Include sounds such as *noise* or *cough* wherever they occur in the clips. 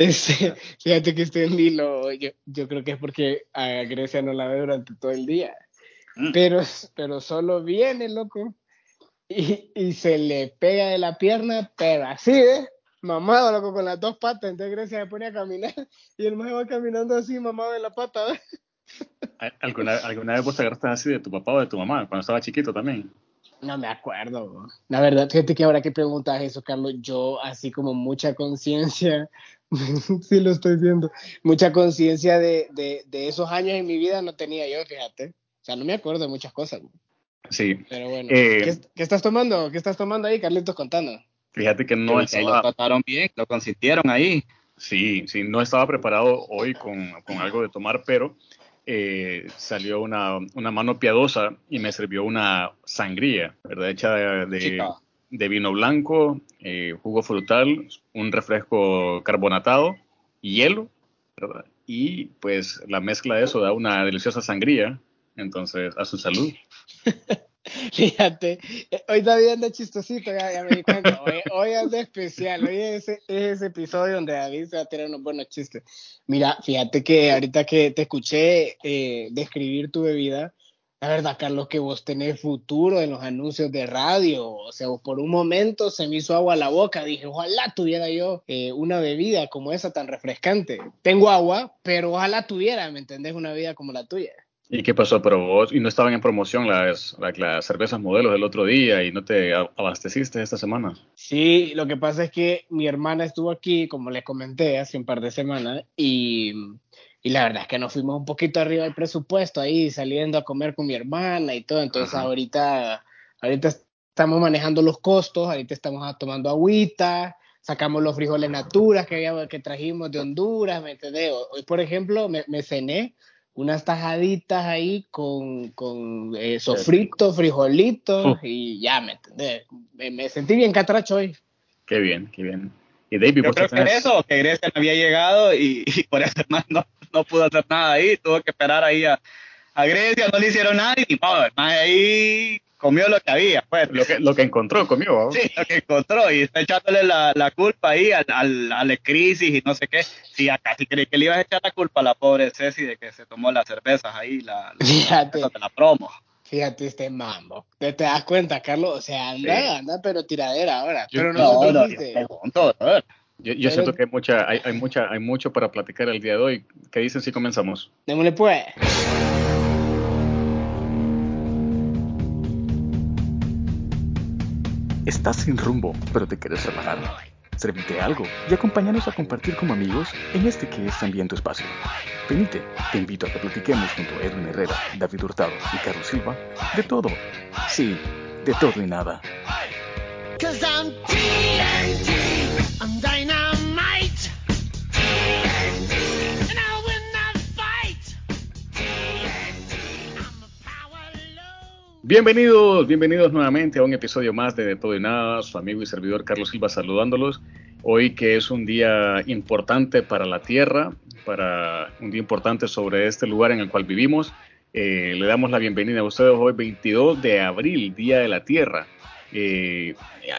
Este, fíjate que este Nilo, yo, yo creo que es porque a Grecia no la ve durante todo el día. Mm. Pero, pero solo viene, loco. Y, y, se le pega de la pierna, pero así, ¿eh? Mamado, loco, con las dos patas. Entonces Grecia se pone a caminar y el más va caminando así, mamado de la pata, ¿eh? ¿Alguna, ¿Alguna vez vos te agarraste así de tu papá o de tu mamá cuando estaba chiquito también? No me acuerdo. La verdad, fíjate que ahora que preguntas eso, Carlos, yo así como mucha conciencia, *laughs* sí lo estoy viendo, mucha conciencia de, de, de, esos años en mi vida no tenía yo, fíjate. O sea, no me acuerdo de muchas cosas. Sí. Pero bueno, eh, ¿qué, estás tomando? ¿Qué estás tomando ahí, Carlitos, contando? Fíjate que no estaba... Lo trataron bien, lo consintieron ahí. Sí, sí, no estaba preparado hoy con, con algo de tomar, pero eh, salió una, una, mano piadosa y me sirvió una sangría, ¿verdad? Hecha de, de, vino blanco, eh, jugo frutal, un refresco carbonatado, hielo, ¿verdad? Y pues la mezcla de eso da una deliciosa sangría. Entonces, a su salud. *laughs* *laughs* Fíjate, hoy David anda chistosito, ya, me di cuenta. *laughs* Hoy, hoy anda especial. Hoy es ese, ese, episodio donde David se va a tener unos buenos chistes. Mira, fíjate que ahorita que te escuché eh, describir tu bebida, la verdad, Carlos, que vos tenés futuro en los anuncios de radio. O sea, por un momento se me hizo agua a la boca. Dije, ojalá tuviera yo eh, una bebida como esa tan refrescante. Tengo agua, pero ojalá tuviera, ¿me entendés? Una bebida como la tuya. ¿Y qué pasó? Pero vos, y no estaban en promoción las, las, cervezas modelos del otro día y no te abasteciste esta semana. Sí, lo que pasa es que mi hermana estuvo aquí, como les comenté, hace un par de semanas, y, y la verdad es que nos fuimos un poquito arriba del presupuesto ahí, saliendo a comer con mi hermana y todo. Entonces ahorita, ahorita estamos manejando los costos, ahorita estamos tomando agüita, sacamos los frijoles naturas que, había, que trajimos de Honduras, ¿me entendés? Hoy, por ejemplo, me, me cené unas tajaditas ahí con, con eh, sofrito, frijolitos y ya, ¿me entendés? Me, sentí bien catracho hoy. Qué bien, qué bien. Y David, Yo creo que eso, que Grecia no había llegado y, *laughs* por eso no, no, pudo hacer nada ahí, tuvo que esperar ahí a, a Grecia, no le hicieron nada y más ahí comió lo que había, pues. Lo que, lo que encontró, comió. Sí, lo que encontró, y está echándole la, la culpa ahí al, al, a la crisis y no sé qué. Sí, acá sí creí que le ibas a echar la culpa a la pobre Ceci de que se tomó las cervezas ahí, la, la, *laughs* Fíjate. la promo. Fíjate este mambo. ¿Te, te das cuenta, Carlos? O sea, anda, anda, pero tiradera ahora. Yo, pero no, no, no yo, yo siento que hay mucha, hay, hay, mucha, hay mucho para platicar el día de hoy. ¿Qué dicen si comenzamos? Démosle pues. Estás sin rumbo, pero te quieres relajar. Servite algo y acompáñanos a compartir como amigos en este que es también tu espacio. Venite, te invito a que platiquemos junto a Edwin Herrera, David Hurtado y Carlos Silva de todo. Sí, de todo y nada. Bienvenidos, bienvenidos nuevamente a un episodio más de De Todo y Nada, su amigo y servidor Carlos Silva saludándolos. Hoy que es un día importante para la Tierra, para un día importante sobre este lugar en el cual vivimos, eh, le damos la bienvenida a ustedes hoy 22 de abril, Día de la Tierra. Eh,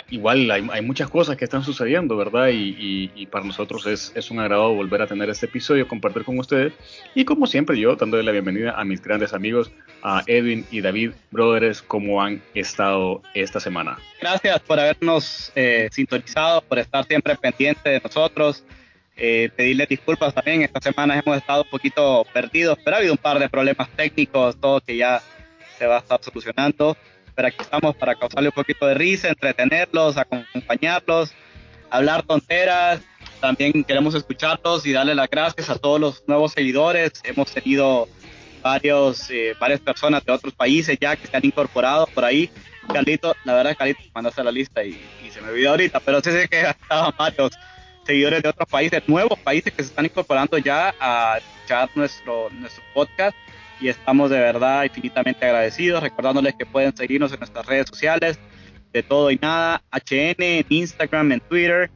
igual hay, muchas cosas que están sucediendo, ¿verdad? Y, para nosotros es, es, un agrado volver a tener este episodio, compartir con ustedes. Y como siempre, yo dándole la bienvenida a mis grandes amigos, a Edwin y David, brothers, ¿cómo han estado esta semana? Gracias por habernos eh, sintonizado, por estar siempre pendiente de nosotros. Eh, pedirles disculpas también, esta semana hemos estado un poquito perdidos, pero ha habido un par de problemas técnicos, todo que ya se va a estar solucionando pero aquí estamos para causarle un poquito de risa, entretenerlos, acompañarlos, hablar tonteras. También queremos escucharlos y darle las gracias a todos los nuevos seguidores. Hemos tenido varios, eh, varias personas de otros países ya que se han incorporado por ahí. Carlito, la verdad, Carlito, mandaste la lista y, y, se me olvidó ahorita, pero sí sé que estaban *laughs* varios seguidores de otros países, nuevos países que se están incorporando ya a escuchar nuestro, nuestro podcast y estamos de verdad infinitamente agradecidos, recordándoles que pueden seguirnos en nuestras redes sociales, de todo y nada, HN, en Instagram, en Twitter,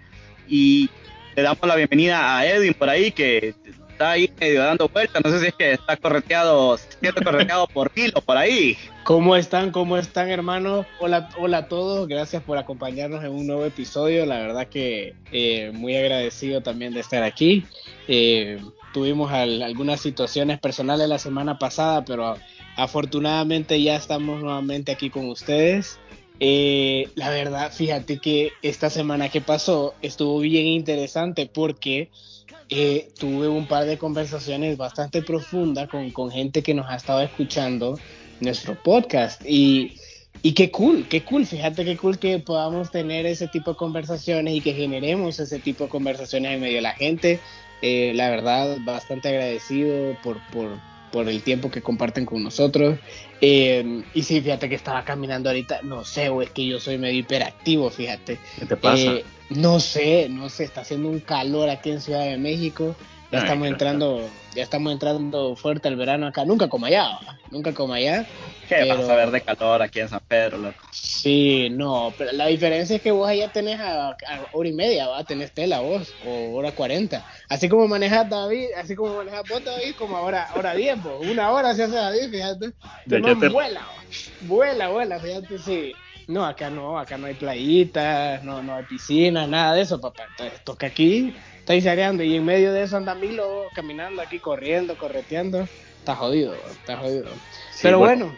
y le damos la bienvenida a Edwin por ahí, que está ahí medio dando vueltas. No sé si es que está correteado, siendo correteado *laughs* por o por ahí. ¿Cómo están? ¿Cómo están, hermanos? Hola, hola a todos. Gracias por acompañarnos en un nuevo episodio. La verdad que eh, muy agradecido también de estar aquí. Eh, tuvimos algunas situaciones personales la semana pasada, pero afortunadamente ya estamos nuevamente aquí con ustedes. Eh, la verdad, fíjate que esta semana que pasó estuvo bien interesante porque eh, tuve un par de conversaciones bastante profundas con, con, gente que nos ha estado escuchando nuestro podcast y, y qué cool, qué cool, fíjate qué cool que podamos tener ese tipo de conversaciones y que generemos ese tipo de conversaciones en medio de la gente. Eh, la verdad, bastante agradecido por, por por el tiempo que comparten con nosotros. Eh, y sí, fíjate que estaba caminando ahorita, no sé, o es que yo soy medio hiperactivo, fíjate. ¿Qué te pasa? Eh, no sé, no sé, está haciendo un calor aquí en Ciudad de México. Ya estamos entrando, ya estamos entrando fuerte al verano acá, nunca como allá, nunca como allá. ¿Qué vas a ver de calor aquí en San Pedro, loco? Sí, no, pero la diferencia es que vos allá tenés a, hora y media, va, tenés tela vos, o hora cuarenta. Así como manejas David, así como manejas vos David, como ahora, hora diez, una hora se hace David, fíjate. No, vuela, vuela, vuela, fíjate, sí. No, acá no, acá no hay playitas, no, no hay piscina, nada de eso, papá. Entonces, toca aquí está sareando y en medio de eso anda Milo caminando aquí, corriendo, correteando. Está jodido, está jodido. Pero bueno,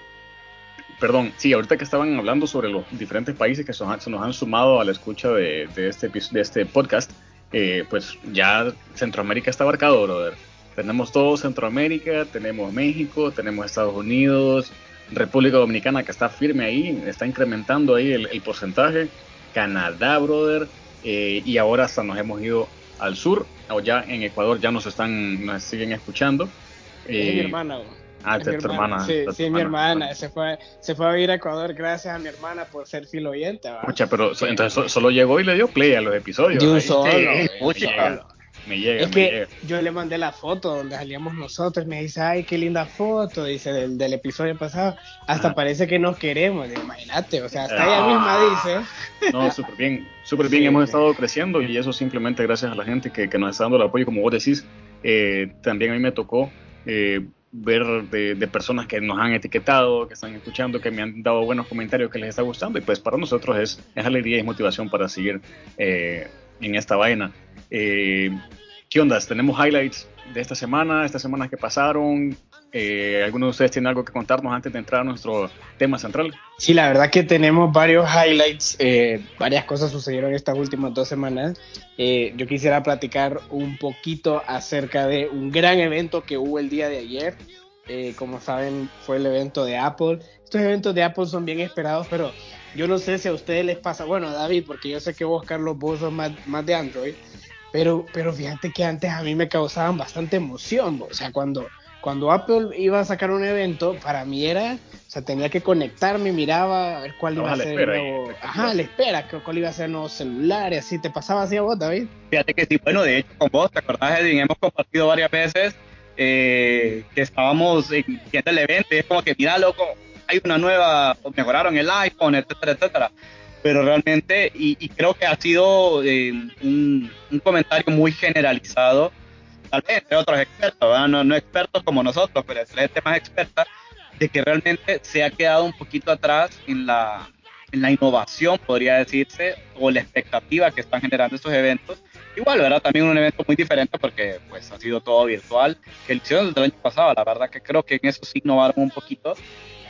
Perdón, sí, ahorita que estaban hablando sobre los diferentes países que se nos han sumado a la escucha de, este, de este podcast, eh, pues ya Centroamérica está abarcado, brother. Tenemos todo Centroamérica, tenemos México, tenemos Estados Unidos, República Dominicana que está firme ahí, está incrementando ahí el, porcentaje, Canadá, brother, eh, y ahora hasta nos hemos ido al sur, o ya en Ecuador ya nos están, nos siguen escuchando. es mi eh, hermana, Ah, es tu hermana. Sí, sí, mi hermana. Se fue, se fue a ir a Ecuador gracias a mi hermana por ser filo oyente. Mucha, pero entonces solo llegó y le dio play a los episodios. De un solo. *laughs* Me llega, es que yo le mandé la foto donde salíamos nosotros. Me dice, ay, qué linda foto. Dice, del, del episodio pasado. Hasta parece que nos queremos. Imagínate, o sea, hasta ella misma dice. No, súper bien. Súper bien. *laughs* Hemos estado creciendo y eso simplemente gracias a la gente que, que nos está dando el apoyo. Como vos decís, eh, también a mí me tocó. Eh, ver de, personas que nos han etiquetado, que están escuchando, que me han dado buenos comentarios que les está gustando y pues para nosotros es, es alegría y motivación para seguir eh, en esta vaina. Eh, ¿Qué onda? Tenemos highlights de esta semana, estas semanas que pasaron. Eh, ¿Alguno de ustedes tiene algo que contarnos antes de entrar a nuestro tema central? Sí, la verdad que tenemos varios highlights, eh, varias cosas sucedieron estas últimas dos semanas. Eh, yo quisiera platicar un poquito acerca de un gran evento que hubo el día de ayer. como saben, fue el evento de Apple. Estos eventos de Apple son bien esperados, pero yo no sé si a ustedes les pasa. Bueno, David, porque yo sé que vos, Carlos, vos sos más, más de Android. Pero, pero fíjate que antes a mí me causaban bastante emoción, o sea, cuando, cuando Apple iba a sacar un evento, para mí era, o sea, tenía que conectarme, miraba a ver cuál iba a ser el nuevo, ajá, le espera, cuál iba a ser el nuevo celular y así, ¿te pasaba así a vos, David? Fíjate que sí, bueno, de hecho con vos, ¿te acordás, Edwin? Hemos compartido varias veces eh, que estábamos viendo el evento y es como que, mira, loco, hay una nueva, mejoraron el iPhone, etcétera, etcétera pero realmente, y, creo que ha sido eh, un, comentario muy generalizado, tal vez entre otros expertos, no, no, expertos como nosotros, pero gente más experta, de que realmente se ha quedado un poquito atrás en la, en la innovación, podría decirse, o la expectativa que están generando estos eventos. Igual, ¿verdad? También un evento muy diferente porque pues ha sido todo virtual, que el desde el año pasado, la verdad que creo que en eso sí innovaron un poquito,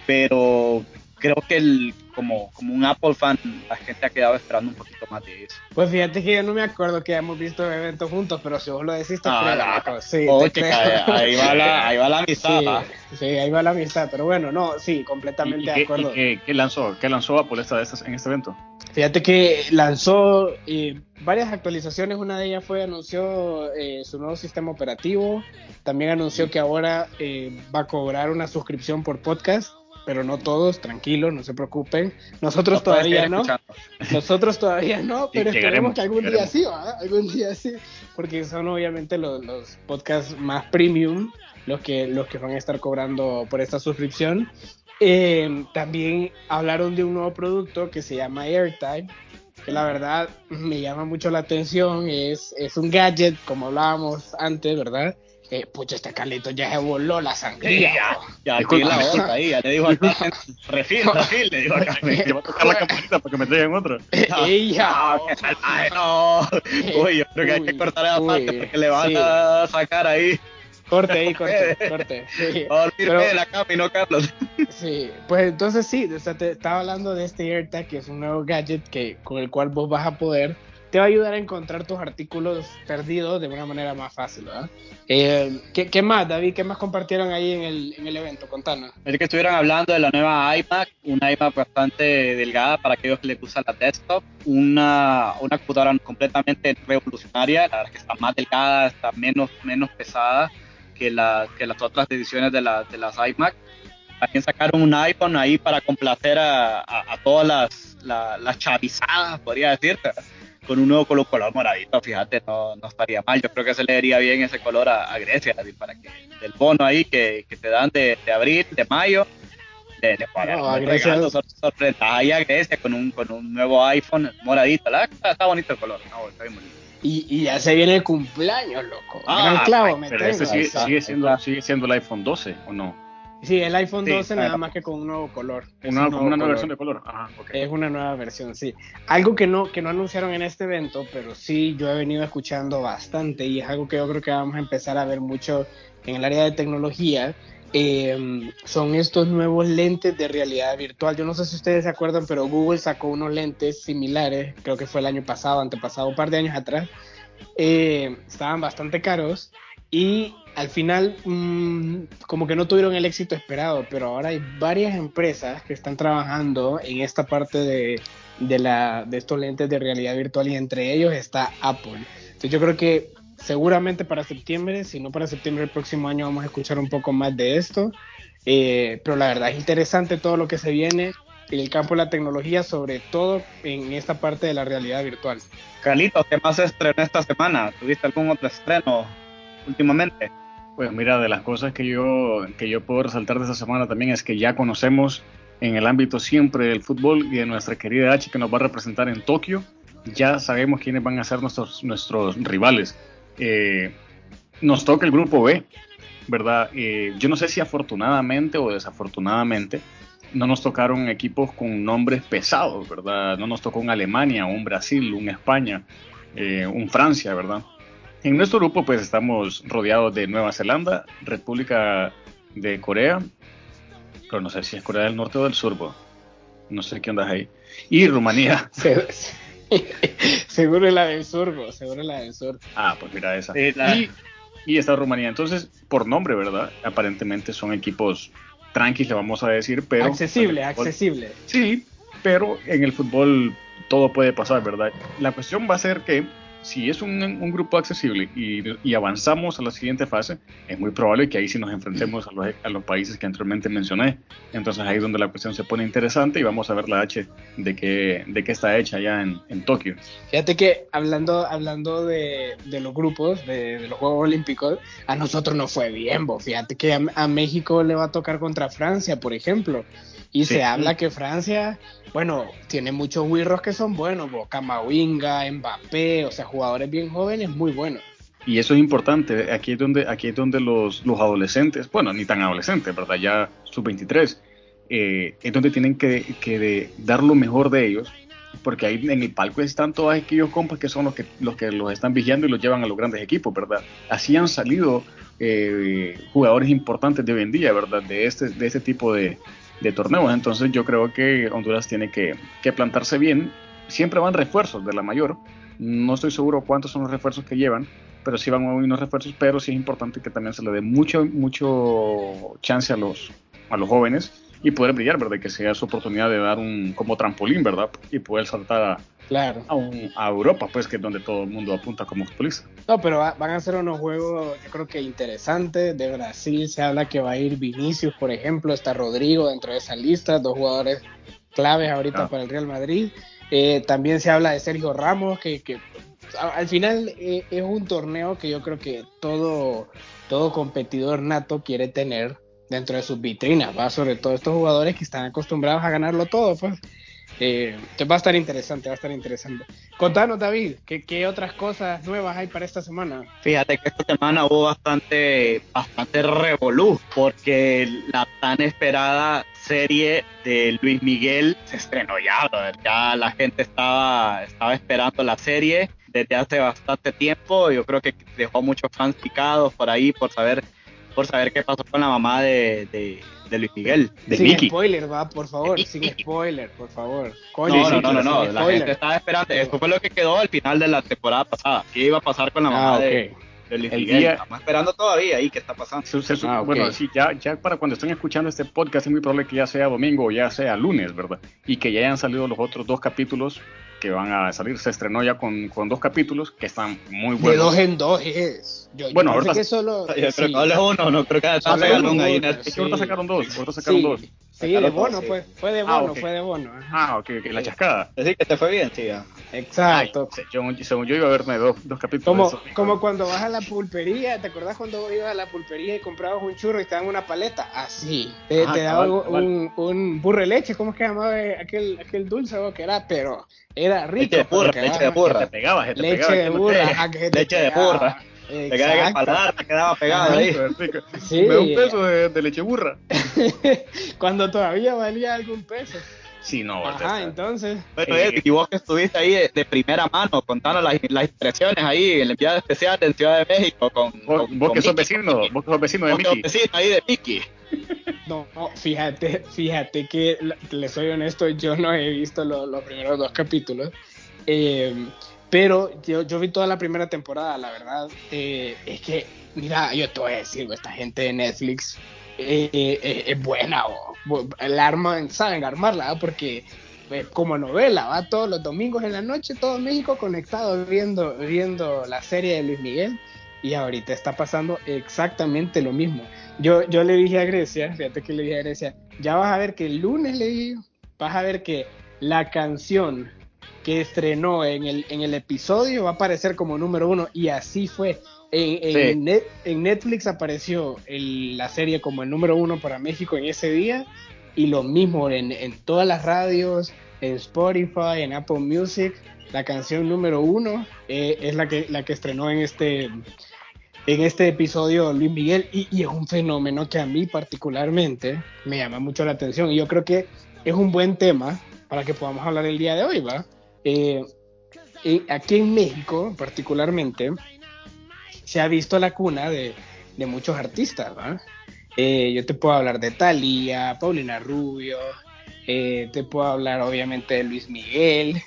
pero creo que el, como, como un Apple fan, la gente ha quedado esperando un poquito más de eso. Pues fíjate que yo no me acuerdo que hayamos visto el evento juntos, pero si vos lo decís, te ah, sí, ahí, va la, ahí va la amistad. Sí, ahí va la amistad, pero bueno, no, sí, completamente de acuerdo. ¿Y qué, lanzó, qué lanzó Apple esta, en este evento? Fíjate que lanzó eh, varias actualizaciones, una de ellas fue anunció eh, su nuevo sistema operativo, también anunció que ahora eh, va a cobrar una suscripción por podcast pero no todos, tranquilos, no se preocupen. Nosotros todavía no. Nosotros todavía no, *laughs* pero esperemos que algún día sí, ¿va? Algún día sí, porque son obviamente los, los, podcasts más premium los que, los que van a estar cobrando por esta suscripción. Eh, también hablaron de un nuevo producto que se llama AirTime, que la verdad me llama mucho la atención. Es, es un gadget, como hablábamos antes, ¿verdad? Eh, pucha, este Carlito ya se voló la sangría. ya, ya, aquí la otra ahí, ya le dijo acá, *laughs* refil, refil, le dijo acá. *laughs* Te voy a tocar la campanita para que me traigan otro. *laughs* Ella. No, qué salvaje, no. Uy, yo creo que hay que cortar esa parte porque le van sí. a sacar ahí. Corte ahí, corte, corte. Sí. A Pero- de la cama y no Carlos. Sí, pues entonces sí, o sea, te estaba hablando de este AirTag, que es un nuevo gadget que, con el cual vos vas a poder, te va a ayudar a encontrar tus artículos perdidos de una manera más fácil, ¿verdad? Eh, ¿qué, qué más, David? ¿Qué más compartieron ahí en el, en el evento? Contanos. Es que estuvieron hablando de la nueva iMac, una iMac bastante delgada para aquellos que les gustan la desktop, una, una computadora completamente revolucionaria, la verdad es que está más delgada, está menos, menos pesada que, la, que las otras ediciones de, la, de las iMac. También sacaron un iPhone ahí para complacer a, a, a todas las, la- las chavizadas, podría decir, con un nuevo color, color moradito, fíjate, no, no estaría mal. Yo creo que se le daría bien ese color a, a Grecia, David, para que del bono ahí que, que te dan de, de abril, de mayo, le, le No, dar a un Grecia- regalo, sor- sorpresa ahí a Grecia con un, con un nuevo iPhone moradito. La está, está bonito el color, no, está bien bonito. Y, y ya se viene el cumpleaños, loco. Ah, Gran clavo, me Pero tengo. este sigue, sigue siendo, sigue siendo el iPhone 12, ¿o no? Sí, el iPhone Sí, 12 claro. nada más que con un nuevo color. Es Una, un como una nueva versión de color. Ajá. Es una nueva versión, sí. Algo que no, que no anunciaron en este evento, pero sí yo he venido escuchando bastante y es algo que yo creo que vamos a empezar a ver mucho en el área de tecnología. eh, son estos nuevos lentes de realidad virtual. Yo no sé si ustedes se acuerdan, pero Google sacó unos lentes similares, creo que fue el año pasado, antepasado, un par de años atrás. Eh, estaban bastante caros y al final mm, como que no tuvieron el éxito esperado, pero ahora hay varias empresas que están trabajando en esta parte de, de, la, de estos lentes de realidad virtual y entre ellos está Apple. Entonces yo creo que seguramente para septiembre, si no para septiembre del próximo año vamos a escuchar un poco más de esto, Eh, pero la verdad es interesante todo lo que se viene en el campo de la tecnología, sobre todo en esta parte de la realidad virtual. Carlitos, ¿qué más estrenó esta semana? ¿Tuviste algún otro estreno últimamente? Pues mira, de las cosas que yo, que yo puedo resaltar de esta semana también es que ya conocemos en el ámbito siempre del fútbol y de nuestra querida H que nos va a representar en Tokio. Ya sabemos quiénes van a ser nuestros, nuestros rivales. Eh, nos toca el grupo B, ¿verdad? Eh, yo no sé si afortunadamente o desafortunadamente no nos tocaron equipos con nombres pesados, ¿verdad? No nos tocó un Alemania, un Brasil, un España, eh, un Francia, ¿verdad? En nuestro grupo pues estamos rodeados de Nueva Zelanda, República de Corea, pero no sé si es Corea del Norte o del Sur, bo. no sé qué onda es ahí, y Rumanía. *laughs* Se- seguro la del sur, bro, seguro la del sur. Ah, pues mira esa. La- Y, y está Rumanía. Entonces, por nombre, ¿verdad? Aparentemente son equipos tranquilos, le vamos a decir, pero... accesible, fútbol- accesible. Sí, pero en el fútbol todo puede pasar, ¿verdad? La cuestión va a ser que si es un, un grupo accesible y, y avanzamos a la siguiente fase, es muy probable que ahí sí nos enfrentemos a los, a los países que anteriormente mencioné. Entonces ahí es donde la cuestión se pone interesante y vamos a ver la H de qué, de qué está hecha allá en, en Tokio. Fíjate que hablando, hablando de, de los grupos, de, de los Juegos Olímpicos, a nosotros no fue bien, bo. Fíjate que a, a México le va a tocar contra Francia, por ejemplo. Y Sí. se habla que Francia, bueno, tiene muchos wirros que son buenos, bo. Camavinga, Mbappé, o sea, jugadores bien jóvenes, muy buenos. Y eso es importante. Aquí es donde, aquí es donde los, los adolescentes, bueno, ni tan adolescentes, ¿verdad? Ya sub-23, eh, es donde tienen que, que dar lo mejor de ellos. Porque ahí en el palco están todos aquellos compas que son los que, los que los están vigiando y los llevan a los grandes equipos, ¿verdad? Así han salido eh, jugadores importantes de hoy en día, ¿verdad? De este, de este tipo de, de torneos. Entonces yo creo que Honduras tiene que, que plantarse bien. Siempre van refuerzos de la mayor. No estoy seguro cuántos son los refuerzos que llevan, pero sí van unos refuerzos, pero sí es importante que también se le dé mucho, mucho chance a los, a los jóvenes y poder brillar, ¿verdad? Que sea su oportunidad de dar un como trampolín, ¿verdad? Y poder saltar a, Claro. a, un- a Europa, pues que es donde todo el mundo apunta como futbolista. No, pero va- van a ser unos juegos, yo creo que interesantes. De Brasil se habla que va a ir Vinicius, por ejemplo, está Rodrigo dentro de esa lista, dos jugadores claves ahorita Ah. para el Real Madrid. Eh, también se habla de Sergio Ramos, que, que al final eh, es un torneo que yo creo que todo, todo competidor nato quiere tener dentro de sus vitrinas, ¿va? sobre todo estos jugadores que están acostumbrados a ganarlo todo, pues. Eh, va a estar interesante, va a estar interesante. Contanos, David, ¿qué, ¿qué, otras cosas nuevas hay para esta semana? Fíjate que esta semana hubo bastante, bastante revolú, porque la tan esperada serie de Luis Miguel se estrenó ya, ya la gente estaba, estaba esperando la serie desde hace bastante tiempo. Yo creo que dejó muchos fans picados por ahí por saber, por saber qué pasó con la mamá de de Luis Miguel, de sin spoiler, va, por favor, sin spoiler, por favor. no, no, no, no, la gente estaba esperando. Esto fue lo que quedó al final de la temporada pasada. ¿Qué iba a pasar con la mamá ah, de, Luis Miguel? Estamos esperando todavía ahí qué está pasando. Ah, bueno, sí, ya, ya para cuando estén escuchando este podcast es muy probable que ya sea domingo o ya sea lunes, ¿verdad? Y que ya hayan salido los otros dos capítulos que van a salir. Se estrenó ya con, con dos capítulos que están muy buenos. De dos en dos es. Yo, bueno, ahorita. Que solo, *laughs* yo creo que uno, no creo que ahorita sacaron dos. Ahorita sacaron dos. Sí, de bono, pues. Fue de bono, fue de bono. Ah, ok, ok, la chascada. Decir que te fue bien, sí. Exacto. yo, según yo iba a verme dos, dos capítulos. Como, como cuando vas a la pulpería, ¿te acordás cuando ibas a la pulpería y comprabas un churro y te daban una paleta? Así. Te, te daban un, un, burro de leche, ¿cómo es que llamaba aquel, aquel dulce que era? Pero era rico. Leche de burra, leche de burra. Te pegaba, te leche de burra. leche de burra. Te quedaba paladar, te quedaba pegado ahí. Sí. Me da un peso de, leche burra. *laughs* Cuando todavía valía algún peso. Sí, no, Ajá, entonces. Bueno, y vos que estuviste ahí de, primera mano contando las, las impresiones ahí en el enviado especial en Ciudad de México con. Vos, vos que sos vecino, vos que sos vecino de Mickey. vecino ahí de Mickey. No, fíjate, fíjate que le soy honesto, yo no he visto los primeros dos capítulos. Eh, pero yo, yo vi toda la primera temporada, la verdad. Eh, es que, mira, yo te voy a decir, esta gente de Netflix eh, eh, es buena, o, arman, saben armarla, porque como novela, va todos los domingos en la noche, todo México conectado viendo, viendo la serie de Luis Miguel. Y ahorita está pasando exactamente lo mismo. Yo, yo le dije a Grecia, fíjate que le dije a Grecia, ya vas a ver que el lunes le dije, vas a ver que la canción que estrenó en el, en el episodio va a aparecer como número uno y así fue. En, en, Netflix apareció la serie como el número uno para México en ese día y lo mismo en, en todas las radios, en Spotify, en Apple Music. La canción número uno eh, es la que, la que estrenó en este, en este episodio Luis Miguel y, y, es un fenómeno que a mí particularmente me llama mucho la atención y yo creo que es un buen tema para que podamos hablar el día de hoy, ¿va? Eh, aquí en México, particularmente, se ha visto la cuna de, muchos artistas, eh, yo te puedo hablar de Thalía, Paulina Rubio, eh, te puedo hablar obviamente de Luis Miguel,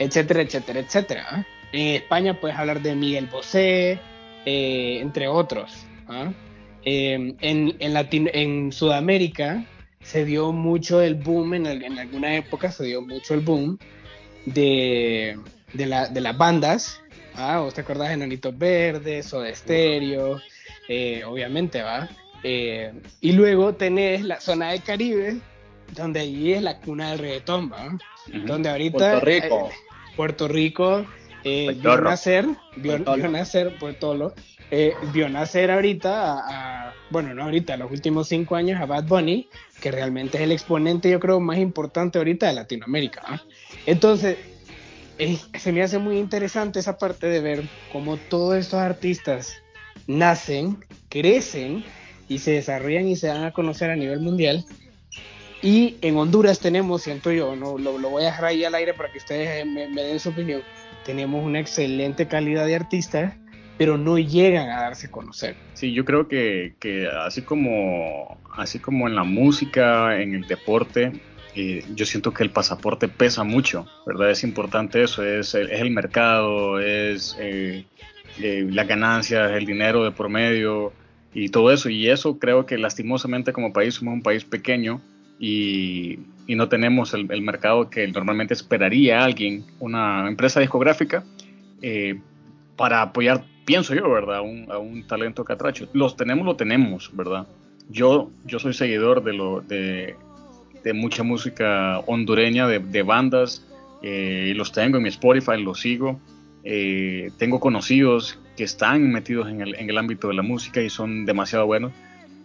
etcétera, etcétera, etcétera. En España puedes hablar de Miguel Bosé, entre otros. en, Sudamérica se dio mucho el boom, en, en alguna época se dio mucho el boom de, de, la, de las bandas. ¿ah? ¿Vos te acordás de Nanitos Verdes o de Estéreo? Eh, obviamente, ¿va? Eh, y luego tenés la zona del Caribe, donde allí es la cuna del reggaetón, ¿va? Donde ahorita... Puerto Rico. Eh, Puerto Rico eh, vio nacer, vio, nacer, Puerto eh, vio nacer ahorita, a, bueno, no ahorita, los últimos cinco años a Bad Bunny, que realmente es el exponente, yo creo, más importante ahorita de Latinoamérica. Entonces, se me hace muy interesante esa parte de ver cómo todos estos artistas nacen, crecen y se desarrollan y se dan a conocer a nivel mundial. Y en Honduras tenemos, siento yo, no lo, voy a dejar ahí al aire para que ustedes me, den su opinión, tenemos una excelente calidad de artistas, pero no llegan a darse a conocer. Sí, yo creo que, que así, como, así como en la música, en el deporte, yo siento que el pasaporte pesa mucho, ¿verdad? Es importante eso, es, es el mercado, es eh, eh, las ganancias, el dinero de promedio y todo eso. Y eso creo que lastimosamente como país somos un país pequeño y, y no tenemos el, el, mercado que normalmente esperaría alguien, una empresa discográfica, eh, para apoyar, pienso yo, ¿verdad? Un, a un talento catracho. Los tenemos, lo tenemos, ¿verdad? Yo, yo soy seguidor de, lo, de, de mucha música hondureña, de, bandas, eh, los tengo en mi Spotify, los sigo. Eh, tengo conocidos que están metidos en el, en el, ámbito de la música y son demasiado buenos.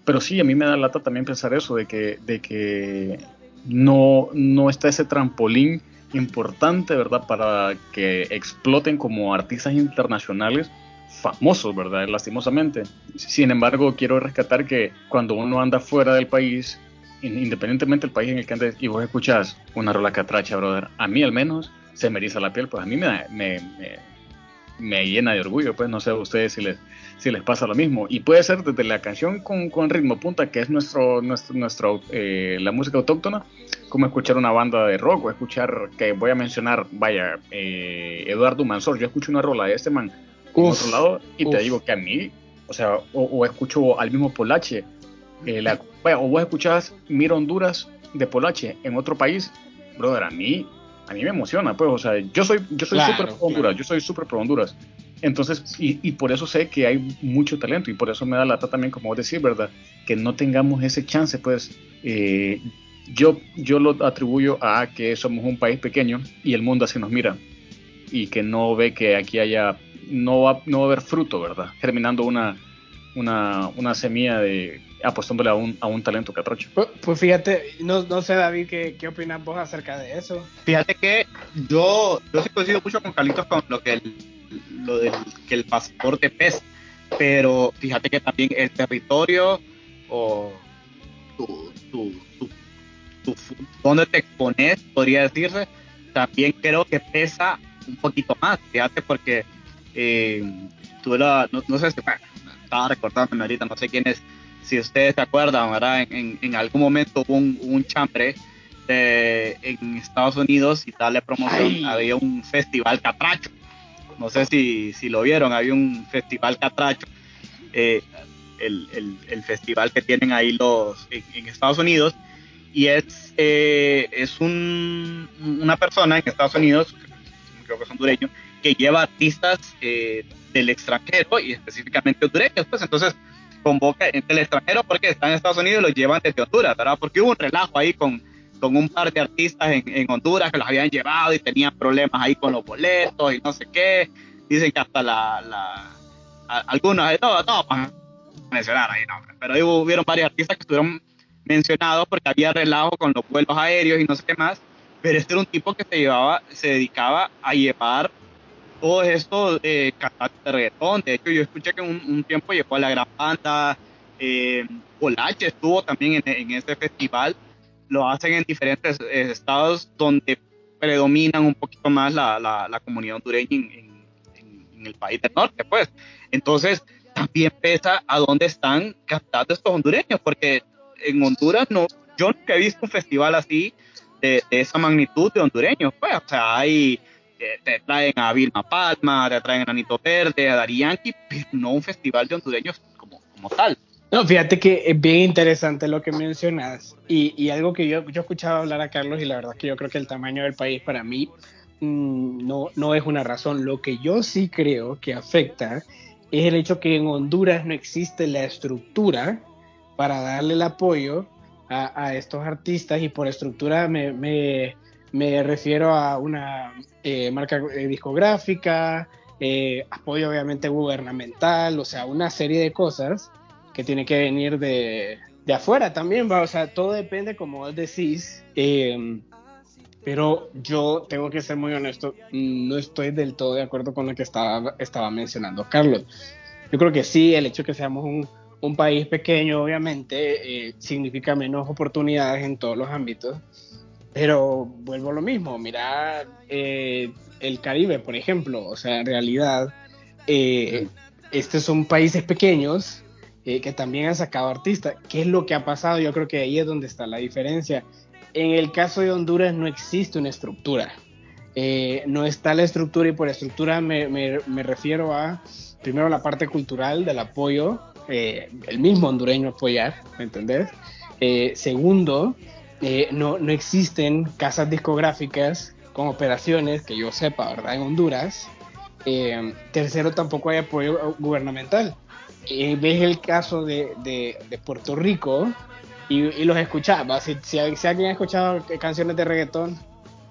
Pero sí, a mí me da lata también pensar eso, de que, de que no, no está ese trampolín importante, ¿verdad? Para que exploten como artistas internacionales famosos, ¿verdad? Lastimosamente. Sin embargo, quiero rescatar que cuando uno anda fuera del país, independientemente del país en el que andes, y vos escuchas una rola catracha, brother, a mí al menos se me eriza la piel, pues a mí me, me, me, llena de orgullo, pues no sé a ustedes si les, si les pasa lo mismo. Y puede ser desde la canción con, con ritmo punta, que es nuestro, nuestro, nuestro eh, la música autóctona, como escuchar una banda de rock o escuchar, que voy a mencionar, vaya, eh, Eduardo Mansor, yo escucho una rola de este man otro lado y te digo que a mí, o sea, o, escucho al mismo Polache, eh, la, o vos escuchás Mira Honduras de Polache en otro país, brother, a mí, a mí me emociona, pues, o sea, yo soy, yo soy súper pro Honduras, yo soy súper pro Honduras. Entonces, y, y, por eso sé que hay mucho talento y por eso me da lata también, como vos decís, ¿verdad? Que no tengamos ese chance, pues, eh, yo, yo lo atribuyo a que somos un país pequeño y el mundo así nos mira y que no ve que aquí haya, no va, no va a haber fruto, ¿verdad? Germinando una, una, una semilla de apostándole a un, a un talento catrocho. Pues, pues, fíjate, no, no sé David, ¿qué, ¿qué opinas vos acerca de eso? Fíjate que yo, yo sí coincido mucho con Carlitos con lo que el, lo del que el pasaporte pesa, pero fíjate que también el territorio o tu, tu, tu, donde te expones, podría decirse, también creo que pesa un poquito más, fíjate, porque eh, tú no, no, sé si, estaba recordando ahorita, no sé quién es si ustedes se acuerdan, ¿verdad? En, en, algún momento hubo un, un chambre en Estados Unidos y darle promoción, había un festival catracho. No sé si, si lo vieron, había un festival catracho. Eh, el, el, el, festival que tienen ahí los en, Estados Unidos y es, eh, es un, una persona en Estados Unidos, creo que es hondureño, que lleva artistas eh, del extranjero y específicamente hondureños, pues entonces convoca del extranjero porque están en Estados Unidos y los llevan desde Honduras, ¿verdad? Porque hubo un relajo ahí con, con un par de artistas en, en, Honduras que los habían llevado y tenían problemas ahí con los boletos y no sé qué. Dicen que hasta la, la algunos, de todo, todo para mencionar ahí nombres, pero ahí hubieron varios artistas que estuvieron mencionados porque había relajo con los vuelos aéreos y no sé qué más, pero este era un tipo que se llevaba, se dedicaba a llevar todo esto eh, de reggaetón. De hecho, yo escuché que un, un tiempo llegó a la gran banda. Eh, Polache estuvo también en, en este festival. Lo hacen en diferentes eh, estados donde predominan un poquito más la, la, la comunidad hondureña en, en, en, el país del norte, pues. Entonces, también pesa a dónde están captados estos hondureños, porque en Honduras no, yo nunca he visto un festival así de, de esa magnitud de hondureños, pues. O sea, hay te, traen a Vilma Palma, te traen a Nanito Verde, a Dari Yankee, pero no un festival de hondureños como, como tal. No, fíjate que es bien interesante lo que mencionas y, y algo que yo, yo he escuchado hablar a Carlos y la verdad que yo creo que el tamaño del país para mí mmm, no, no es una razón. Lo que yo sí creo que afecta es el hecho que en Honduras no existe la estructura para darle el apoyo a, a estos artistas y por estructura me, me, me refiero a una eh, marca eh, discográfica, eh, apoyo obviamente gubernamental, o sea, una serie de cosas que tiene que venir de, de afuera también, ¿va? o sea, todo depende como decís, eh, pero yo tengo que ser muy honesto, no estoy del todo de acuerdo con lo que estaba, estaba mencionando Carlos. Yo creo que sí, el hecho que seamos un, un país pequeño, obviamente, significa menos oportunidades en todos los ámbitos, pero vuelvo a lo mismo, mira eh, el Caribe, por ejemplo, o sea, en realidad, eh, estos son países pequeños eh, que también han sacado artistas. ¿Qué es lo que ha pasado? Yo creo que ahí es donde está la diferencia. En el caso de Honduras no existe una estructura. Eh, no está la estructura y por estructura me, me, me refiero a, primero, la parte cultural del apoyo, eh, el mismo hondureño apoyar, ¿me entendés? Eh, segundo, eh, no, no existen casas discográficas con operaciones, que yo sepa, ¿verdad? En Honduras. Eh, tercero, tampoco hay apoyo gubernamental. Eh, ves el caso de, de, de Puerto Rico y, y los escuchaba. Si, si, si, alguien ha escuchado canciones de reggaetón,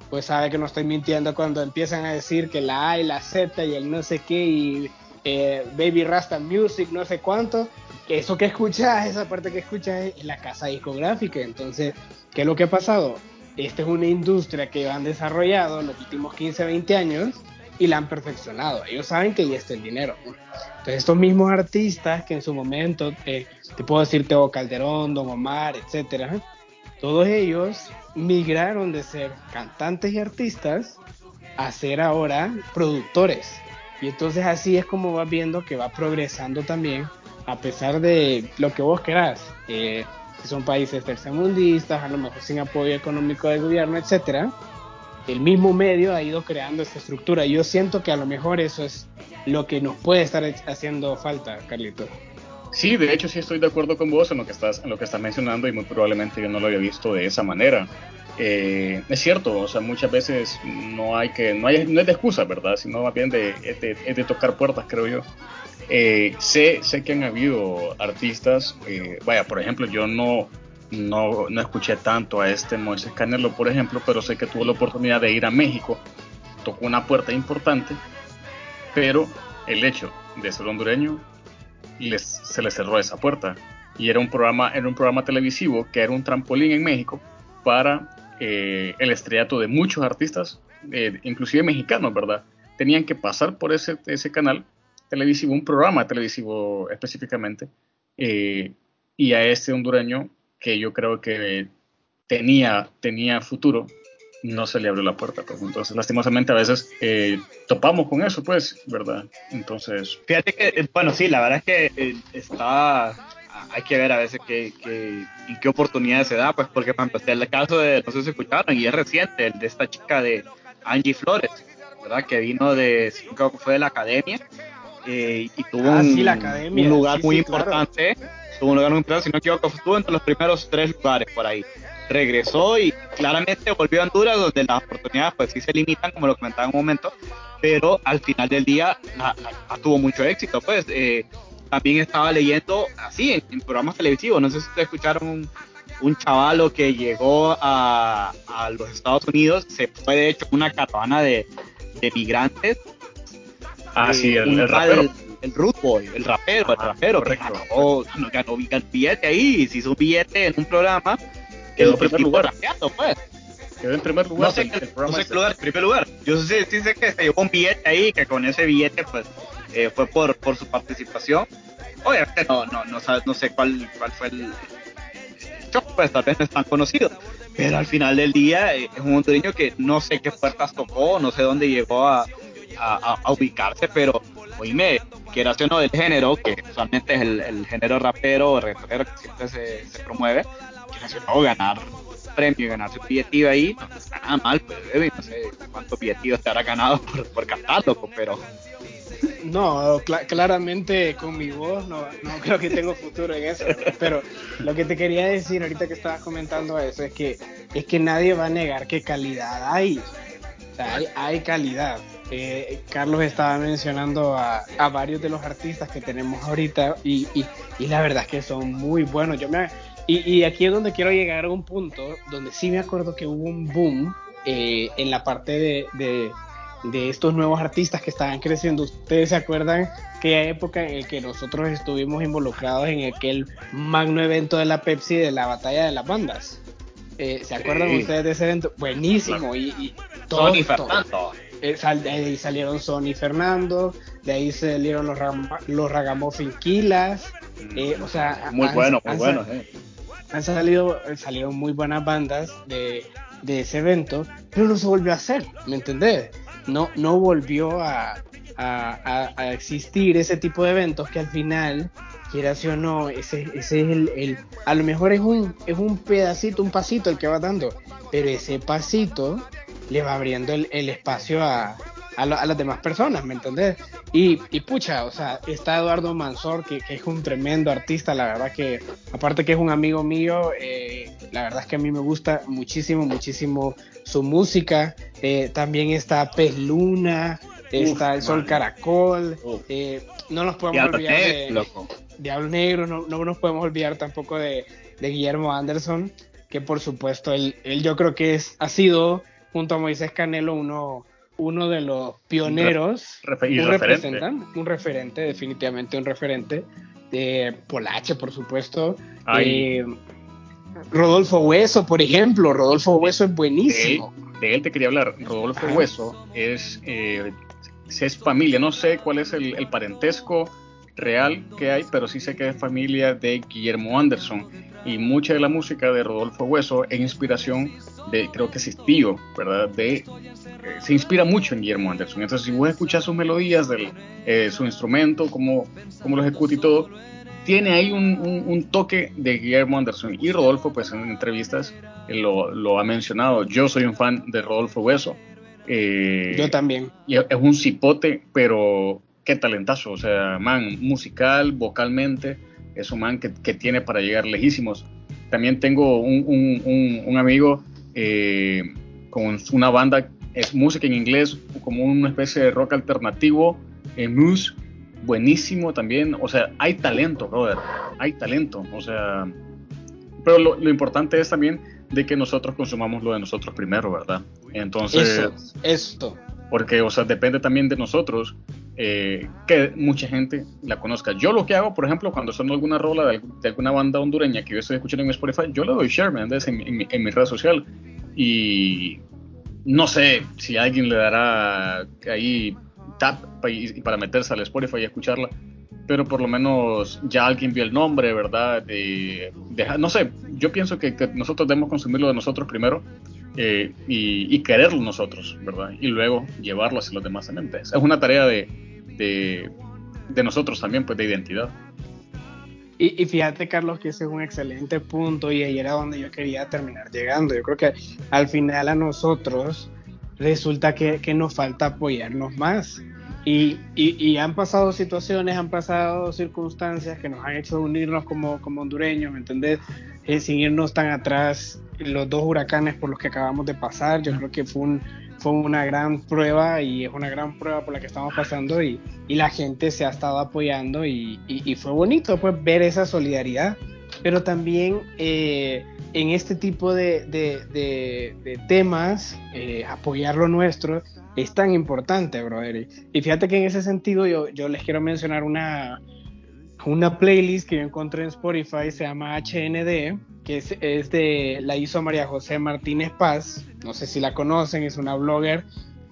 pues sabe que no estoy mintiendo cuando empiezan a decir que la A y la Z y el no sé qué y eh, Baby Rasta Music, no sé cuánto. Eso que escuchas, esa parte que escuchas es la casa discográfica. Entonces, ¿qué es lo que ha pasado? Esta es una industria que han desarrollado en los últimos 15, 20 años y la han perfeccionado. Ellos saben que ya está el dinero. Entonces, estos mismos artistas que en su momento, eh, te puedo decir Teo Calderón, Don Omar, etcétera, todos ellos migraron de ser cantantes y artistas a ser ahora productores. Y entonces así es como vas viendo que va progresando también, a pesar de lo que vos querás. Eh, si son países tercermundistas, a lo mejor sin apoyo económico del gobierno, etcétera, el mismo medio ha ido creando esta estructura. Yo siento que a lo mejor eso es lo que nos puede estar haciendo falta, Carlito. Sí, de hecho sí estoy de acuerdo con vos en lo que estás, en lo que estás mencionando y muy probablemente yo no lo había visto de esa manera. Eh, es cierto, o sea, muchas veces no hay que, no, hay, no es de excusa, ¿verdad? Sino más bien de, de, de tocar puertas, creo yo. Eh, sé, sé que han habido artistas, eh, vaya, por ejemplo, yo no, no, no, escuché tanto a este Moisés Canelo, por ejemplo, pero sé que tuvo la oportunidad de ir a México, tocó una puerta importante, pero el hecho de ser hondureño les, se le cerró esa puerta. Y era un programa, era un programa televisivo que era un trampolín en México para eh, el estrellato de muchos artistas, eh, inclusive mexicanos, ¿verdad? Tenían que pasar por ese, ese canal televisivo, un programa televisivo específicamente, eh, y a este hondureño que yo creo que tenía, tenía futuro, no se le abrió la puerta. Pues. Entonces, lastimosamente, a veces topamos con eso, pues, ¿verdad? Entonces. Fíjate que, bueno, sí, la verdad es que está hay que ver a veces que, qué oportunidades se da, pues porque para empezar el caso de, no sé si escucharon, y es reciente, el de esta chica de Angie Flores, ¿verdad? Que vino de, creo que fue de la academia, eh, y tuvo ah, un, un, lugar muy importante, tuvo un lugar muy importante, si no me equivoco, estuvo entre los primeros tres lugares por ahí. Regresó y claramente volvió a Honduras, donde las oportunidades pues sí se limitan, como lo comentaba en un momento, pero al final del día tuvo mucho éxito, pues. Eh, también estaba leyendo así en, programas televisivos. No sé si ustedes escucharon un, un chavalo que llegó a, a, los Estados Unidos, se fue de hecho una caravana de, de migrantes. Ah, sí, el, el rapero. El, Root Boy, el rapero, el ah, rapero, que ganó, ganó, billete ahí, se hizo un billete en un programa. Quedó en primer lugar. Rapeando, pues. Quedó en primer lugar. No sé, el, no sé qué lugar, en primer lugar. Yo sé, sí sé que se llevó un billete ahí, que con ese billete, pues, eh, fue por, por su participación. Obviamente no, no, no, no sé cuál, cuál fue el, pues tal vez no es tan conocido. Pero al final del día eh, es un hondureño que no sé qué puertas tocó, no sé dónde llegó a, a, ubicarse, pero oíme, quiera o no del género, que usualmente es el, género rapero o reggaetonero que siempre se, promueve, quiera o no ganar premio y ganarse un billetivo ahí, no está nada mal, pues, no sé cuántos billetivos te ganado por, por cantarlo, pero no, claramente con mi voz no, no *laughs* creo que tengo futuro en eso. Pero lo que te quería decir ahorita que estabas comentando eso es que es que nadie va a negar que calidad hay. Sea, hay, calidad. Eh, Carlos estaba mencionando a, a, varios de los artistas que tenemos ahorita y, y, y, la verdad es que son muy buenos. Yo me, y, y, aquí es donde quiero llegar a un punto donde sí me acuerdo que hubo un boom eh, en la parte de, de de estos nuevos artistas que estaban creciendo. Ustedes se acuerdan que época en la que nosotros estuvimos involucrados en aquel magno evento de la Pepsi de la batalla de las bandas. Eh, ¿Se acuerdan ustedes de ese evento? Buenísimo. Y, y Sony Fernando. Eh, de ahí salieron Sony Fernando, de ahí salieron los, los Ragamuffin Kilas. Eh, o sea, muy bueno, muy bueno. Han salido, salieron muy buenas bandas de, de ese evento, pero no se volvió a hacer, ¿me entendés? no, no volvió a, existir ese tipo de eventos que al final, quieras o no, ese, ese es el, a lo mejor es un, es un pedacito, un pasito el que va dando, pero ese pasito le va abriendo el, espacio a, a, las demás personas, ¿me entendés? Y, y, pucha, o sea, está Eduardo Mansor, que, es un tremendo artista, la verdad que, aparte que es un amigo mío, eh, la verdad es que a mí me gusta muchísimo, muchísimo su música. Eh, también está Pez Luna, está El Sol Caracol. Eh, no nos podemos olvidar de Diablo Negro, no, no, nos podemos olvidar tampoco de, de, Guillermo Anderson, que por supuesto él, él yo creo que es, ha sido, junto a Moisés Canelo, uno, uno de los pioneros, un, representante, un referente, definitivamente un referente Polache, por supuesto. Eh, Rodolfo Hueso, por ejemplo. Rodolfo Hueso es buenísimo. De, él te quería hablar. Rodolfo Hueso es, eh, es familia. No sé cuál es el, parentesco real que hay, pero sí sé que es familia de Guillermo Anderson. Y mucha de la música de Rodolfo Hueso es inspiración de, creo que es tío, ¿verdad? De, eh, se inspira mucho en Guillermo Anderson. Entonces, si vos escuchas sus melodías, del, eh, su instrumento, cómo, cómo lo ejecuta y todo, tiene ahí un, toque de Guillermo Anderson. Y Rodolfo, pues en entrevistas lo, lo, ha mencionado. Yo soy un fan de Rodolfo Hueso. Eh, Yo también. Y es un cipote, pero qué talentazo. O sea, man, musical, vocalmente, es un man que, que tiene para llegar lejísimos. También tengo un, un amigo eh, con una banda, es música en inglés, como una especie de rock alternativo, eh, Moose buenísimo también. O sea, hay talento, brother. Hay talento. O sea, pero lo, importante es también de que nosotros consumamos lo de nosotros primero, ¿verdad? Entonces, esto. Porque, o sea, depende también de nosotros eh, que mucha gente la conozca. Yo lo que hago, por ejemplo, cuando suena alguna rola de, alguna banda hondureña que yo estoy escuchando en Spotify, yo le doy share, ¿me En, en, mi, red social. Y no sé si alguien le dará ahí tap para meterse al Spotify y escucharla, pero por lo menos ya alguien vio el nombre, ¿verdad? De, no sé, yo pienso que, nosotros debemos consumirlo de nosotros primero eh, y, quererlo nosotros, ¿verdad? Y luego llevarlo hacia los demás también. Es una tarea de, de, nosotros también, pues de identidad. Y, y, fíjate, Carlos, que ese es un excelente punto y ahí era donde yo quería terminar llegando. Yo creo que al final a nosotros resulta que, que nos falta apoyarnos más. Y, y, han pasado situaciones, han pasado circunstancias que nos han hecho unirnos como, como hondureños, ¿me entendés? Eh, sin irnos tan atrás, los dos huracanes por los que acabamos de pasar, yo creo que fue, un, fue una gran prueba y es una gran prueba por la que estamos pasando y, y la gente se ha estado apoyando y, y, fue bonito pues ver esa solidaridad, pero también... Eh, en este tipo de, temas, eh, apoyar lo nuestro es tan importante, brother. Y fíjate que en ese sentido yo, yo les quiero mencionar una, una playlist que yo encontré en Spotify, se llama HND, que es, de, la hizo María José Martínez Paz, no sé si la conocen, es una blogger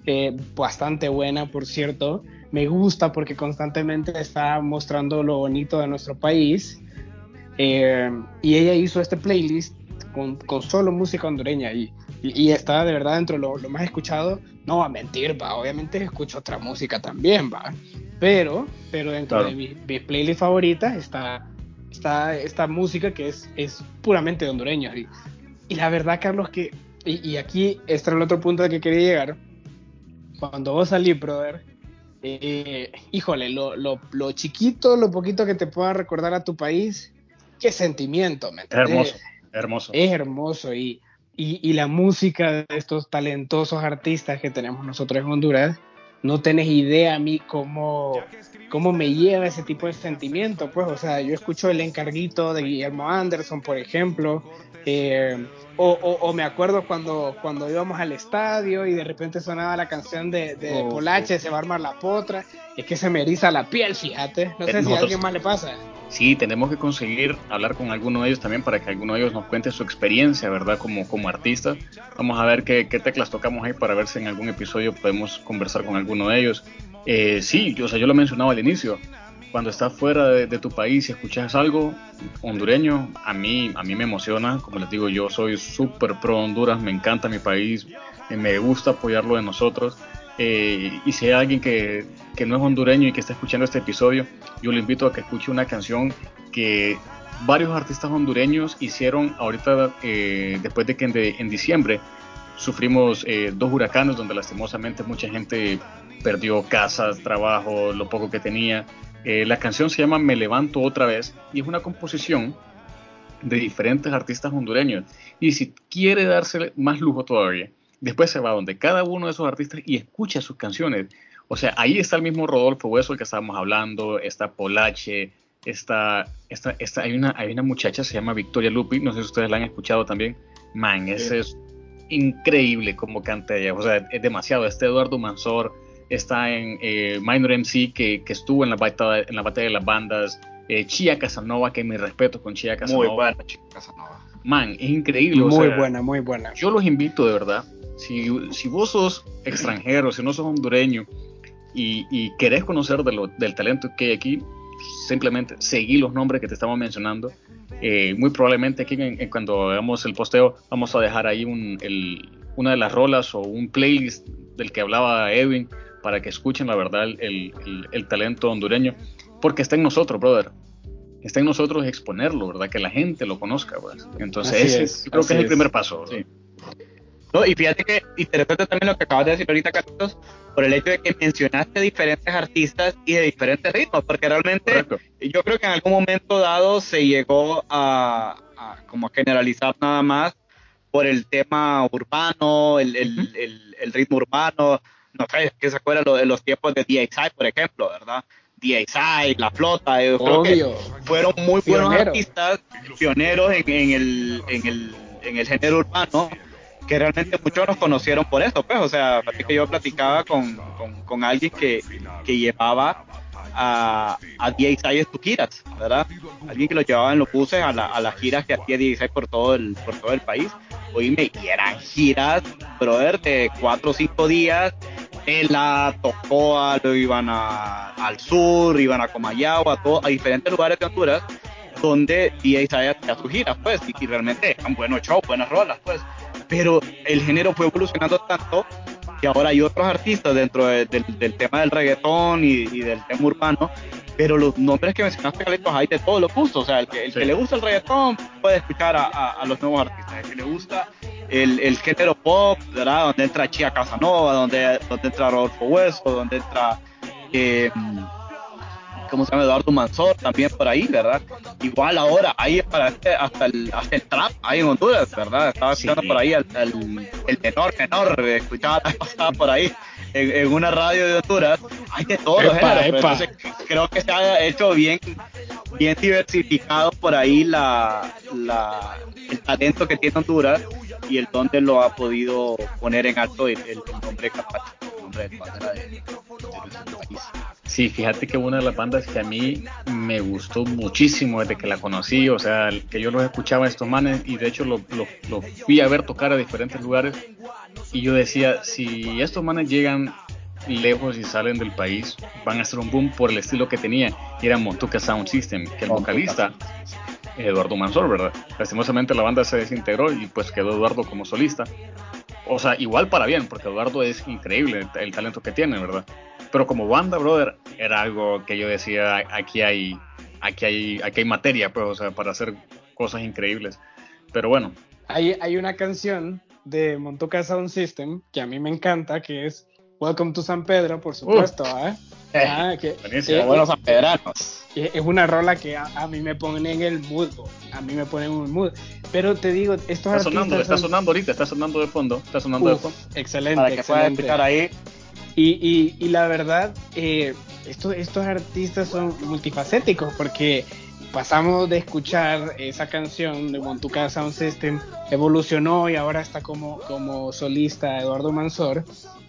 eh, bastante buena, por cierto. Me gusta porque constantemente está mostrando lo bonito de nuestro país. Eh, y ella hizo este playlist con, solo música hondureña y, y, está de verdad dentro de lo, más escuchado. No va a mentir, va, obviamente escucho otra música también, va. Pero, pero dentro de mis, mi playlists favoritas está, está esta música que es, es puramente hondureña. Y, y la verdad, Carlos, que, y, aquí este es el otro punto al que quería llegar. Cuando vos salís, brother, eh, híjole, lo, lo, lo, chiquito, lo poquito que te pueda recordar a tu país, qué sentimiento, ¿me Hermoso. Hermoso. Es hermoso y, y, la música de estos talentosos artistas que tenemos nosotros en Honduras, no tenés idea a mí cómo, cómo me lleva ese tipo de sentimiento. Pues, o sea, yo escucho el encarguito de Guillermo Anderson, por ejemplo, eh, o, o, me acuerdo cuando, cuando íbamos al estadio y de repente sonaba la canción de, de oh, Polache, se va a armar la potra, es que se me eriza la piel, fíjate. No sé si a alguien más le pasa. Sí, tenemos que conseguir hablar con alguno de ellos también para que alguno de ellos nos cuente su experiencia, ¿verdad? Como, como artista. Vamos a ver qué, teclas tocamos ahí para ver si en algún episodio podemos conversar con alguno de ellos. Eh, sí, yo, o sea, yo lo mencionaba al inicio. Cuando estás fuera de, tu país y escuchas algo hondureño, a mí, a mí me emociona. Como les digo, yo soy súper pro Honduras, me encanta mi país, me gusta apoyarlo de nosotros. Eh, y si hay alguien que, que, no es hondureño y que está escuchando este episodio, yo le invito a que escuche una canción que varios artistas hondureños hicieron ahorita, eh, después de que en, diciembre sufrimos eh, dos huracanes donde lastimosamente mucha gente perdió casas, trabajo, lo poco que tenía. la canción se llama Me levanto otra vez y es una composición de diferentes artistas hondureños. Y si quiere darse más lujo todavía, Después se va donde cada uno de esos artistas y escucha sus canciones. O sea, ahí está el mismo Rodolfo Hueso el que estábamos hablando, está Polache, está, está, está, hay, una, hay una muchacha, se llama Victoria Lupi, no sé si ustedes la han escuchado también. Man, ese es increíble como canta ella, o sea, es demasiado. Este Eduardo Mansor está en eh, Minor MC, que, que, estuvo en la, batalla, en la batalla de las bandas. Eh, Chia Casanova, que mi respeto con Chia Casanova. Muy buena, Chia Casanova. Man, es increíble. Muy buena, muy buena. Yo los invito de verdad. Si, si vos sos extranjero, si no sos hondureño y, y querés conocer de lo, del talento que hay aquí, simplemente seguí los nombres que te estamos mencionando. Eh, muy probablemente aquí en, cuando hagamos el posteo vamos a dejar ahí un, el, una de las rolas o un playlist del que hablaba Edwin para que escuchen la verdad el, el, el talento hondureño, porque está en nosotros, brother está en nosotros exponerlo, ¿verdad? Que la gente lo conozca, pues. Entonces, ese, creo que es el primer paso. Sí. No, y fíjate que interesante también lo que acabas de decir ahorita, Carlos, por el hecho de que mencionaste diferentes artistas y de diferentes ritmos, porque realmente yo creo que en algún momento dado se llegó a, como generalizar nada más por el tema urbano, el, el, el, ritmo urbano, no sé, que se acuerdan de los tiempos de DXI, por ejemplo, ¿verdad? DXI, La Flota, fueron muy buenos artistas, pioneros en, el, en, el, en el género urbano, que realmente muchos nos conocieron por eso, pues, o sea, que yo platicaba con, con, alguien que, que, llevaba a, a DXI en sus giras, ¿verdad? Alguien que lo llevaba en los buses a, a las giras que hacía DXI por todo el, por todo el país. Oíme, y eran giras, brother, de cuatro o cinco días, en la Tocoa, lo iban a, al sur, iban a Comayagua, a, todo, a diferentes lugares de Honduras, donde DXI hacía sus giras, pues, y, y realmente eran buenos shows, buenas rolas, pues pero el género fue evolucionando tanto que ahora hay otros artistas dentro del tema del reggaetón y, del tema urbano, pero los nombres que mencionaste, Carlitos, hay de todos los gustos. O sea, el que, el que le gusta el reggaetón puede escuchar a, a, los nuevos artistas. El que le gusta el, el género pop, ¿verdad? Donde entra Chia Casanova, donde, donde entra Rodolfo Hueso, donde entra. Eh, ¿cómo se llama? Eduardo Mansor, también por ahí, ¿verdad? Igual ahora, ahí para este, hasta el, hasta el trap, ahí en Honduras, ¿verdad? Estaba escuchando por ahí el, el, el, menor, menor, escuchaba, pasaba por ahí en, una radio de Honduras, hay de todos los Entonces, creo que se ha hecho bien, bien diversificado por ahí la, la, el talento que tiene Honduras y el donde lo ha podido poner en alto el, nombre capaz, el nombre de bandera de, de nuestro país. Sí, fíjate que una de las bandas que a mí me gustó muchísimo desde que la conocí, o sea, que yo los escuchaba a estos manes y de hecho los lo, fui a ver tocar a diferentes lugares y yo decía, si estos manes llegan lejos y salen del país, van a hacer un boom por el estilo que tenían, y era Montuca Sound System, que el vocalista, Eduardo Mansor, ¿verdad? Lastimosamente la banda se desintegró y pues quedó Eduardo como solista. O sea, igual para bien, porque Eduardo es increíble el talento que tiene, ¿verdad? Pero como banda, brother, era algo que yo decía, aquí hay, aquí hay, aquí hay materia, pues, o sea, para hacer cosas increíbles. Pero bueno. Hay, hay una canción de Montuca Sound System que a mí me encanta, que es Welcome to San Pedro, por supuesto, ¿eh? eh ah, que, eh, buenos sanpedranos. Es una rola que a, mí me pone en el mood, a mí me pone en un mood. Pero te digo, estos está sonando, está sonando ahorita, está sonando de fondo, está sonando de fondo. Excelente, Para que excelente. ahí y, y, la verdad, eh, estos, estos artistas son multifacéticos porque pasamos de escuchar esa canción de Montuca Sound System, evolucionó y ahora está como, como solista Eduardo Mansor.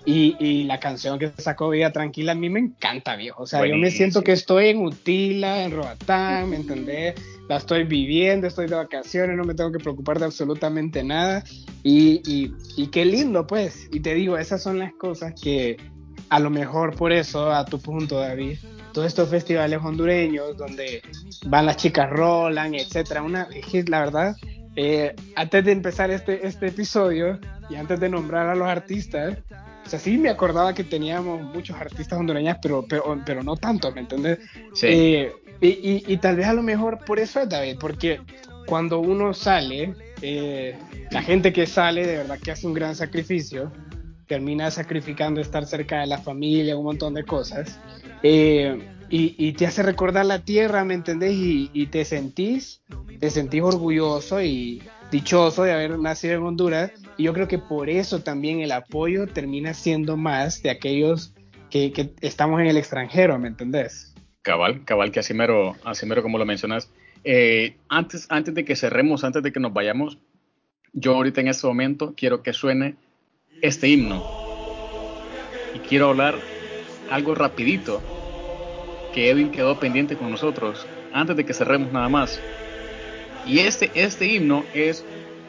Y, y, la canción que sacó Vida Tranquila a mí me encanta, viejo. O sea, yo me siento que estoy en Utila, en Roatán, ¿me entendés? La estoy viviendo, estoy de vacaciones, no me tengo que preocupar de absolutamente nada. Y, y, y qué lindo, pues. Y te digo, esas son las cosas que, a lo mejor por eso, a tu punto, David, todos estos festivales hondureños donde van las chicas rolan, etcétera, una, es que la verdad, eh, antes de empezar este, este episodio y antes de nombrar a los artistas, o sea, sí me acordaba que teníamos muchos artistas hondureñas, pero, pero, pero no tanto, ¿me entiendes? Sí. Eh, y, y, tal vez a lo mejor por eso es, David, porque cuando uno sale, eh, la gente que sale de verdad que hace un gran sacrificio, termina sacrificando estar cerca de la familia, un montón de cosas, eh, y, te hace recordar la tierra, ¿me entendés? Y, te sentís, te sentís orgulloso y dichoso de haber nacido en Honduras, y yo creo que por eso también el apoyo termina siendo más de aquellos que, estamos en el extranjero, ¿me entendés? Cabal, cabal, que así mero, así mero como lo mencionas. Eh, antes, antes de que cerremos, antes de que nos vayamos, yo ahorita en este momento quiero que suene este himno. Y quiero hablar algo rapidito que Edwin quedó pendiente con nosotros antes de que cerremos nada más. Y este, este himno es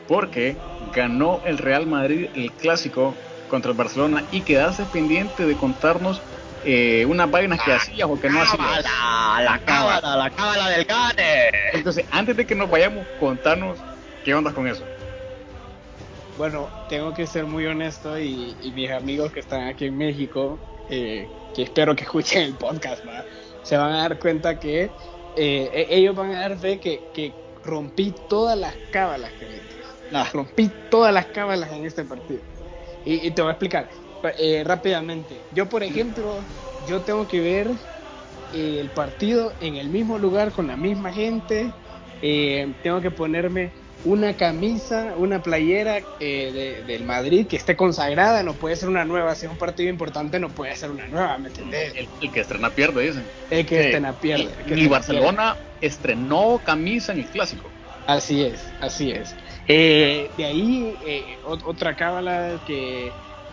porque ganó el Real Madrid el clásico contra el Barcelona y quedaste pendiente de contarnos eh, unas vainas que hacías o que no hacías. La cábala, la cábala del gane. Entonces, antes de que nos vayamos, contarnos qué onda con eso. Bueno, tengo que ser muy honesto y, mis amigos que están aquí en México, eh, que espero que *laughs* escuchen el podcast, se van a dar cuenta que eh, e-, ellos van a dar fe que, que rompí todas las cábalas que me Rompí todas las cábalas en este partido. Y, te voy a explicar eh, rápidamente. Yo, por ejemplo, yo tengo que ver el partido en el mismo lugar con la misma gente. tengo que ponerme una camisa, una playera eh, del Madrid que esté consagrada, no puede ser una nueva, si es un partido importante no puede ser una nueva, ¿me entendés? El, que estrena pierde, dicen. El que estrena pierde. Y, Barcelona estrenó camisa en el clásico. Así es, así es. Eh, de ahí, eh, otra cábala que,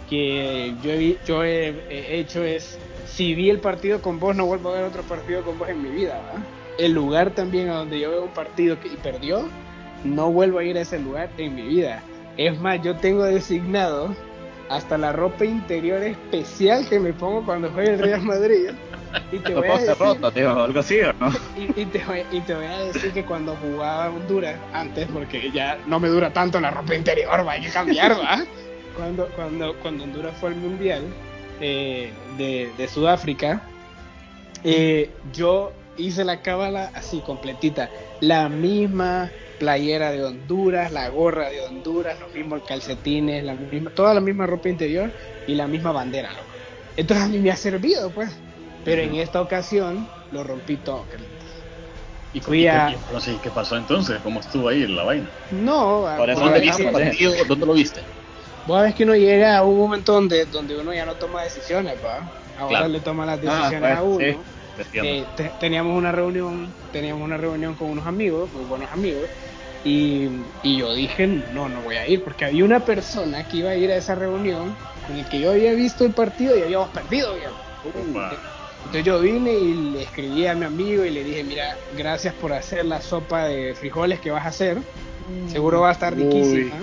que yo, he, yo he, hecho es, si vi el partido con vos, no vuelvo a ver otro partido con vos en mi vida. El lugar también a donde yo veo un partido que, y perdió, no vuelvo a ir a ese lugar en mi vida. Es más, yo tengo designado hasta la ropa interior especial que me pongo cuando juega el Real Madrid. Y te voy a decir, algo así, ¿no? *laughs* Y, te voy, y, te voy, a decir que cuando jugaba Honduras, antes, porque ya no me dura tanto la ropa interior, va, hay que cambiar, va. *laughs* Cuando, cuando, cuando Honduras fue al Mundial eh, de, de, Sudáfrica, eh, yo hice la cábala así, completita. La misma playera de Honduras, la gorra de Honduras, los mismos calcetines, la misma, toda la misma ropa interior y la misma bandera, Entonces a mí me ha servido, pues. Pero en esta ocasión lo rompí todo, ¿Y fui a... ¿Qué pasó entonces? ¿Cómo estuvo ahí la vaina? No, ¿Dónde, viste ¿Dónde lo viste? Vos sabés que uno llega a un momento donde, donde uno ya no toma decisiones, ¿va? Ahora le toma las ah, decisiones a pues, uno. Eh, teníamos una reunión, teníamos una reunión con unos amigos, muy buenos amigos, y, yo dije, no, no voy a ir, porque había una persona que iba a ir a esa reunión con el que yo había visto el partido y habíamos perdido, Entonces yo vine y le escribí a mi amigo y le dije, mira, gracias por hacer la sopa de frijoles que vas a hacer, seguro va a estar riquísima,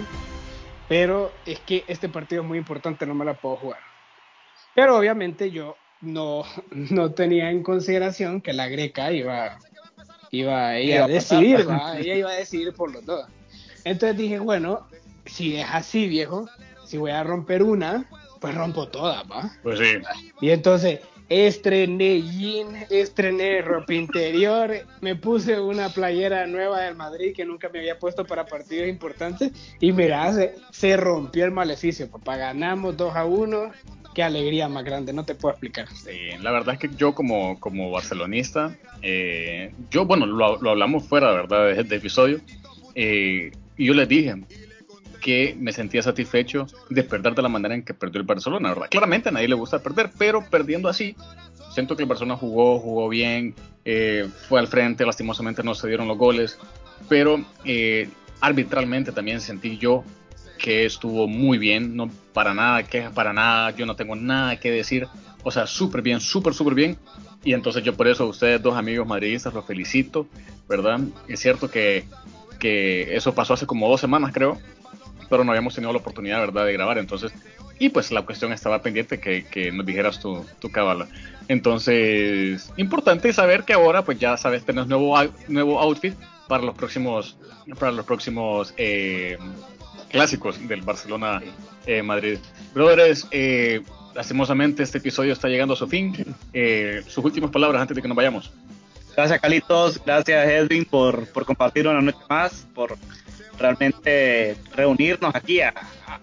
pero es que este partido es muy importante, no me la puedo jugar. Pero obviamente yo no, *laughs* no tenía en consideración que la greca iba, iba ella a decidir, ella iba a decidir por los dos. Entonces dije, bueno, si es así, viejo, si voy a romper una, pues rompo todas, ¿va? Pues sí. Y entonces estrené jean, estrené ropa interior, me puse una playera nueva del Madrid que nunca me había puesto para partidos importantes y mira, se, rompió el maleficio, papá, ganamos 2 a 1 qué alegría más grande, no te puedo explicar. La verdad es que yo como, como barcelonista, eh, yo, bueno, lo, lo, hablamos fuera, ¿verdad?, de este episodio, eh, y yo les dije que me sentía satisfecho de perder de la manera en que perdió el Barcelona, ¿verdad? Claramente a nadie le gusta perder, pero perdiendo así, siento que el Barcelona jugó, jugó bien, eh, fue al frente, lastimosamente no se dieron los goles, pero arbitralmente también sentí yo que estuvo muy bien, no para nada, que para nada, yo no tengo nada que decir, o sea, súper bien, súper, súper bien. Y entonces yo por eso a ustedes dos amigos madridistas los felicito, ¿verdad? Es cierto que, que eso pasó hace como dos semanas, creo, pero no habíamos tenido la oportunidad, ¿verdad?, de grabar, entonces, y pues la cuestión estaba pendiente que, que nos dijeras tu, tu cabala. Entonces, importante saber que ahora, pues ya sabes, tenés nuevo, nuevo outfit para los próximos, para los próximos eh, clásicos del Barcelona eh, Madrid. Brothers, eh, lastimosamente este episodio está llegando a su fin. Eh, sus últimas palabras antes de que nos vayamos. Gracias, Calitos. Gracias, Edwin, por, por compartir una noche más, por realmente reunirnos aquí a,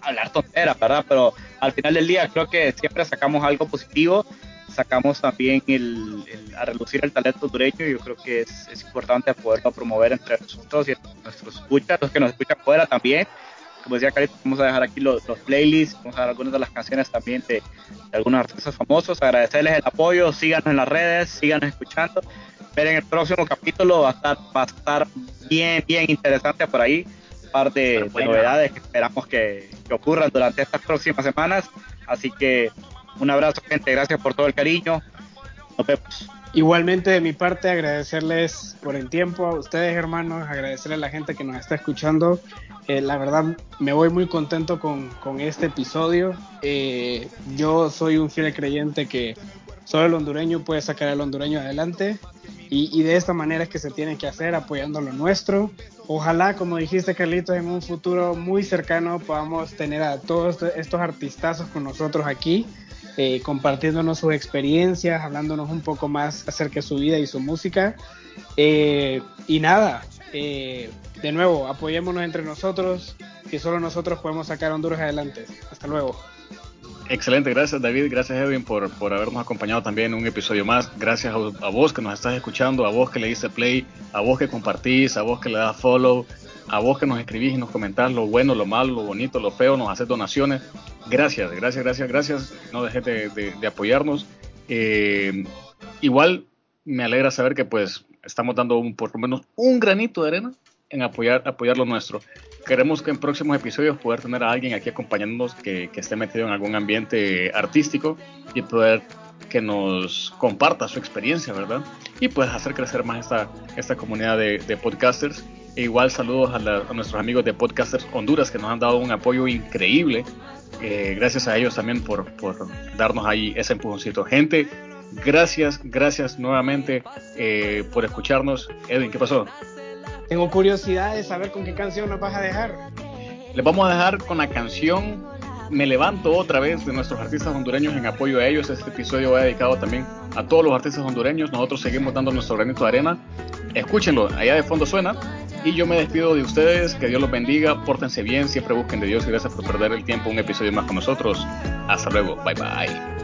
hablar tonteras, ¿verdad? Pero al final del día creo que siempre sacamos algo positivo, sacamos también el, a relucir el talento dureño y yo creo que es, es importante poderlo promover entre nosotros y nuestros escuchas, los que nos escuchan fuera también. Como decía Carito, vamos a dejar aquí los, playlists, vamos a dejar algunas de las canciones también de, algunos artistas famosos, agradecerles el apoyo, síganos en las redes, síganos escuchando, pero en el próximo capítulo va a estar, va a estar bien, bien interesante por ahí, par de, novedades que esperamos que, que ocurran durante estas próximas semanas, así que un abrazo gente, gracias por todo el cariño, nos vemos. Igualmente de mi parte agradecerles por el tiempo, a ustedes hermanos, agradecerle a la gente que nos está escuchando. Eh, la verdad me voy muy contento con, con este episodio. Eh, yo soy un fiel creyente que solo el hondureño puede sacar al hondureño adelante y, y, de esta manera es que se tiene que hacer apoyando lo nuestro. Ojalá, como dijiste Carlitos, en un futuro muy cercano podamos tener a todos estos artistazos con nosotros aquí eh, compartiéndonos sus experiencias, hablándonos un poco más acerca de su vida y su música. Eh, y nada, eh, de nuevo, apoyémonos entre nosotros, que solo nosotros podemos sacar a Honduras adelante. Hasta luego. Excelente, gracias David, gracias Edwin por, por habernos acompañado también en un episodio más. Gracias a, vos que nos estás escuchando, a vos que le diste play, a vos que compartís, a vos que le das follow, a vos que nos escribís y nos comentás lo bueno, lo malo, lo bonito, lo feo, nos haces donaciones. Gracias, gracias, gracias, gracias. No dejes de, de, apoyarnos. Eh, igual me alegra saber que pues estamos dando un, por lo menos un granito de arena en apoyar, apoyar lo nuestro. Queremos que en próximos episodios poder tener a alguien aquí acompañándonos que, que esté metido en algún ambiente artístico y poder que nos comparta su experiencia, ¿verdad? Y pues hacer crecer más esta, esta comunidad de, de podcasters e igual saludos a, nuestros amigos de Podcasters Honduras que nos han dado un apoyo increíble. Eh, gracias a ellos también por, por, darnos ahí ese empujoncito. Gente, gracias, gracias nuevamente eh, por escucharnos. Edwin, ¿qué pasó? Tengo curiosidad de saber con qué canción nos vas a dejar. Les vamos a dejar con la canción Me levanto otra vez de nuestros artistas hondureños en apoyo a ellos. Este episodio va dedicado también a todos los artistas hondureños. Nosotros seguimos dando nuestro granito de arena. Escúchenlo, allá de fondo suena. Y yo me despido de ustedes, que Dios los bendiga, pórtense bien, siempre busquen de Dios y gracias por perder el tiempo un episodio más con nosotros. Hasta luego, bye bye.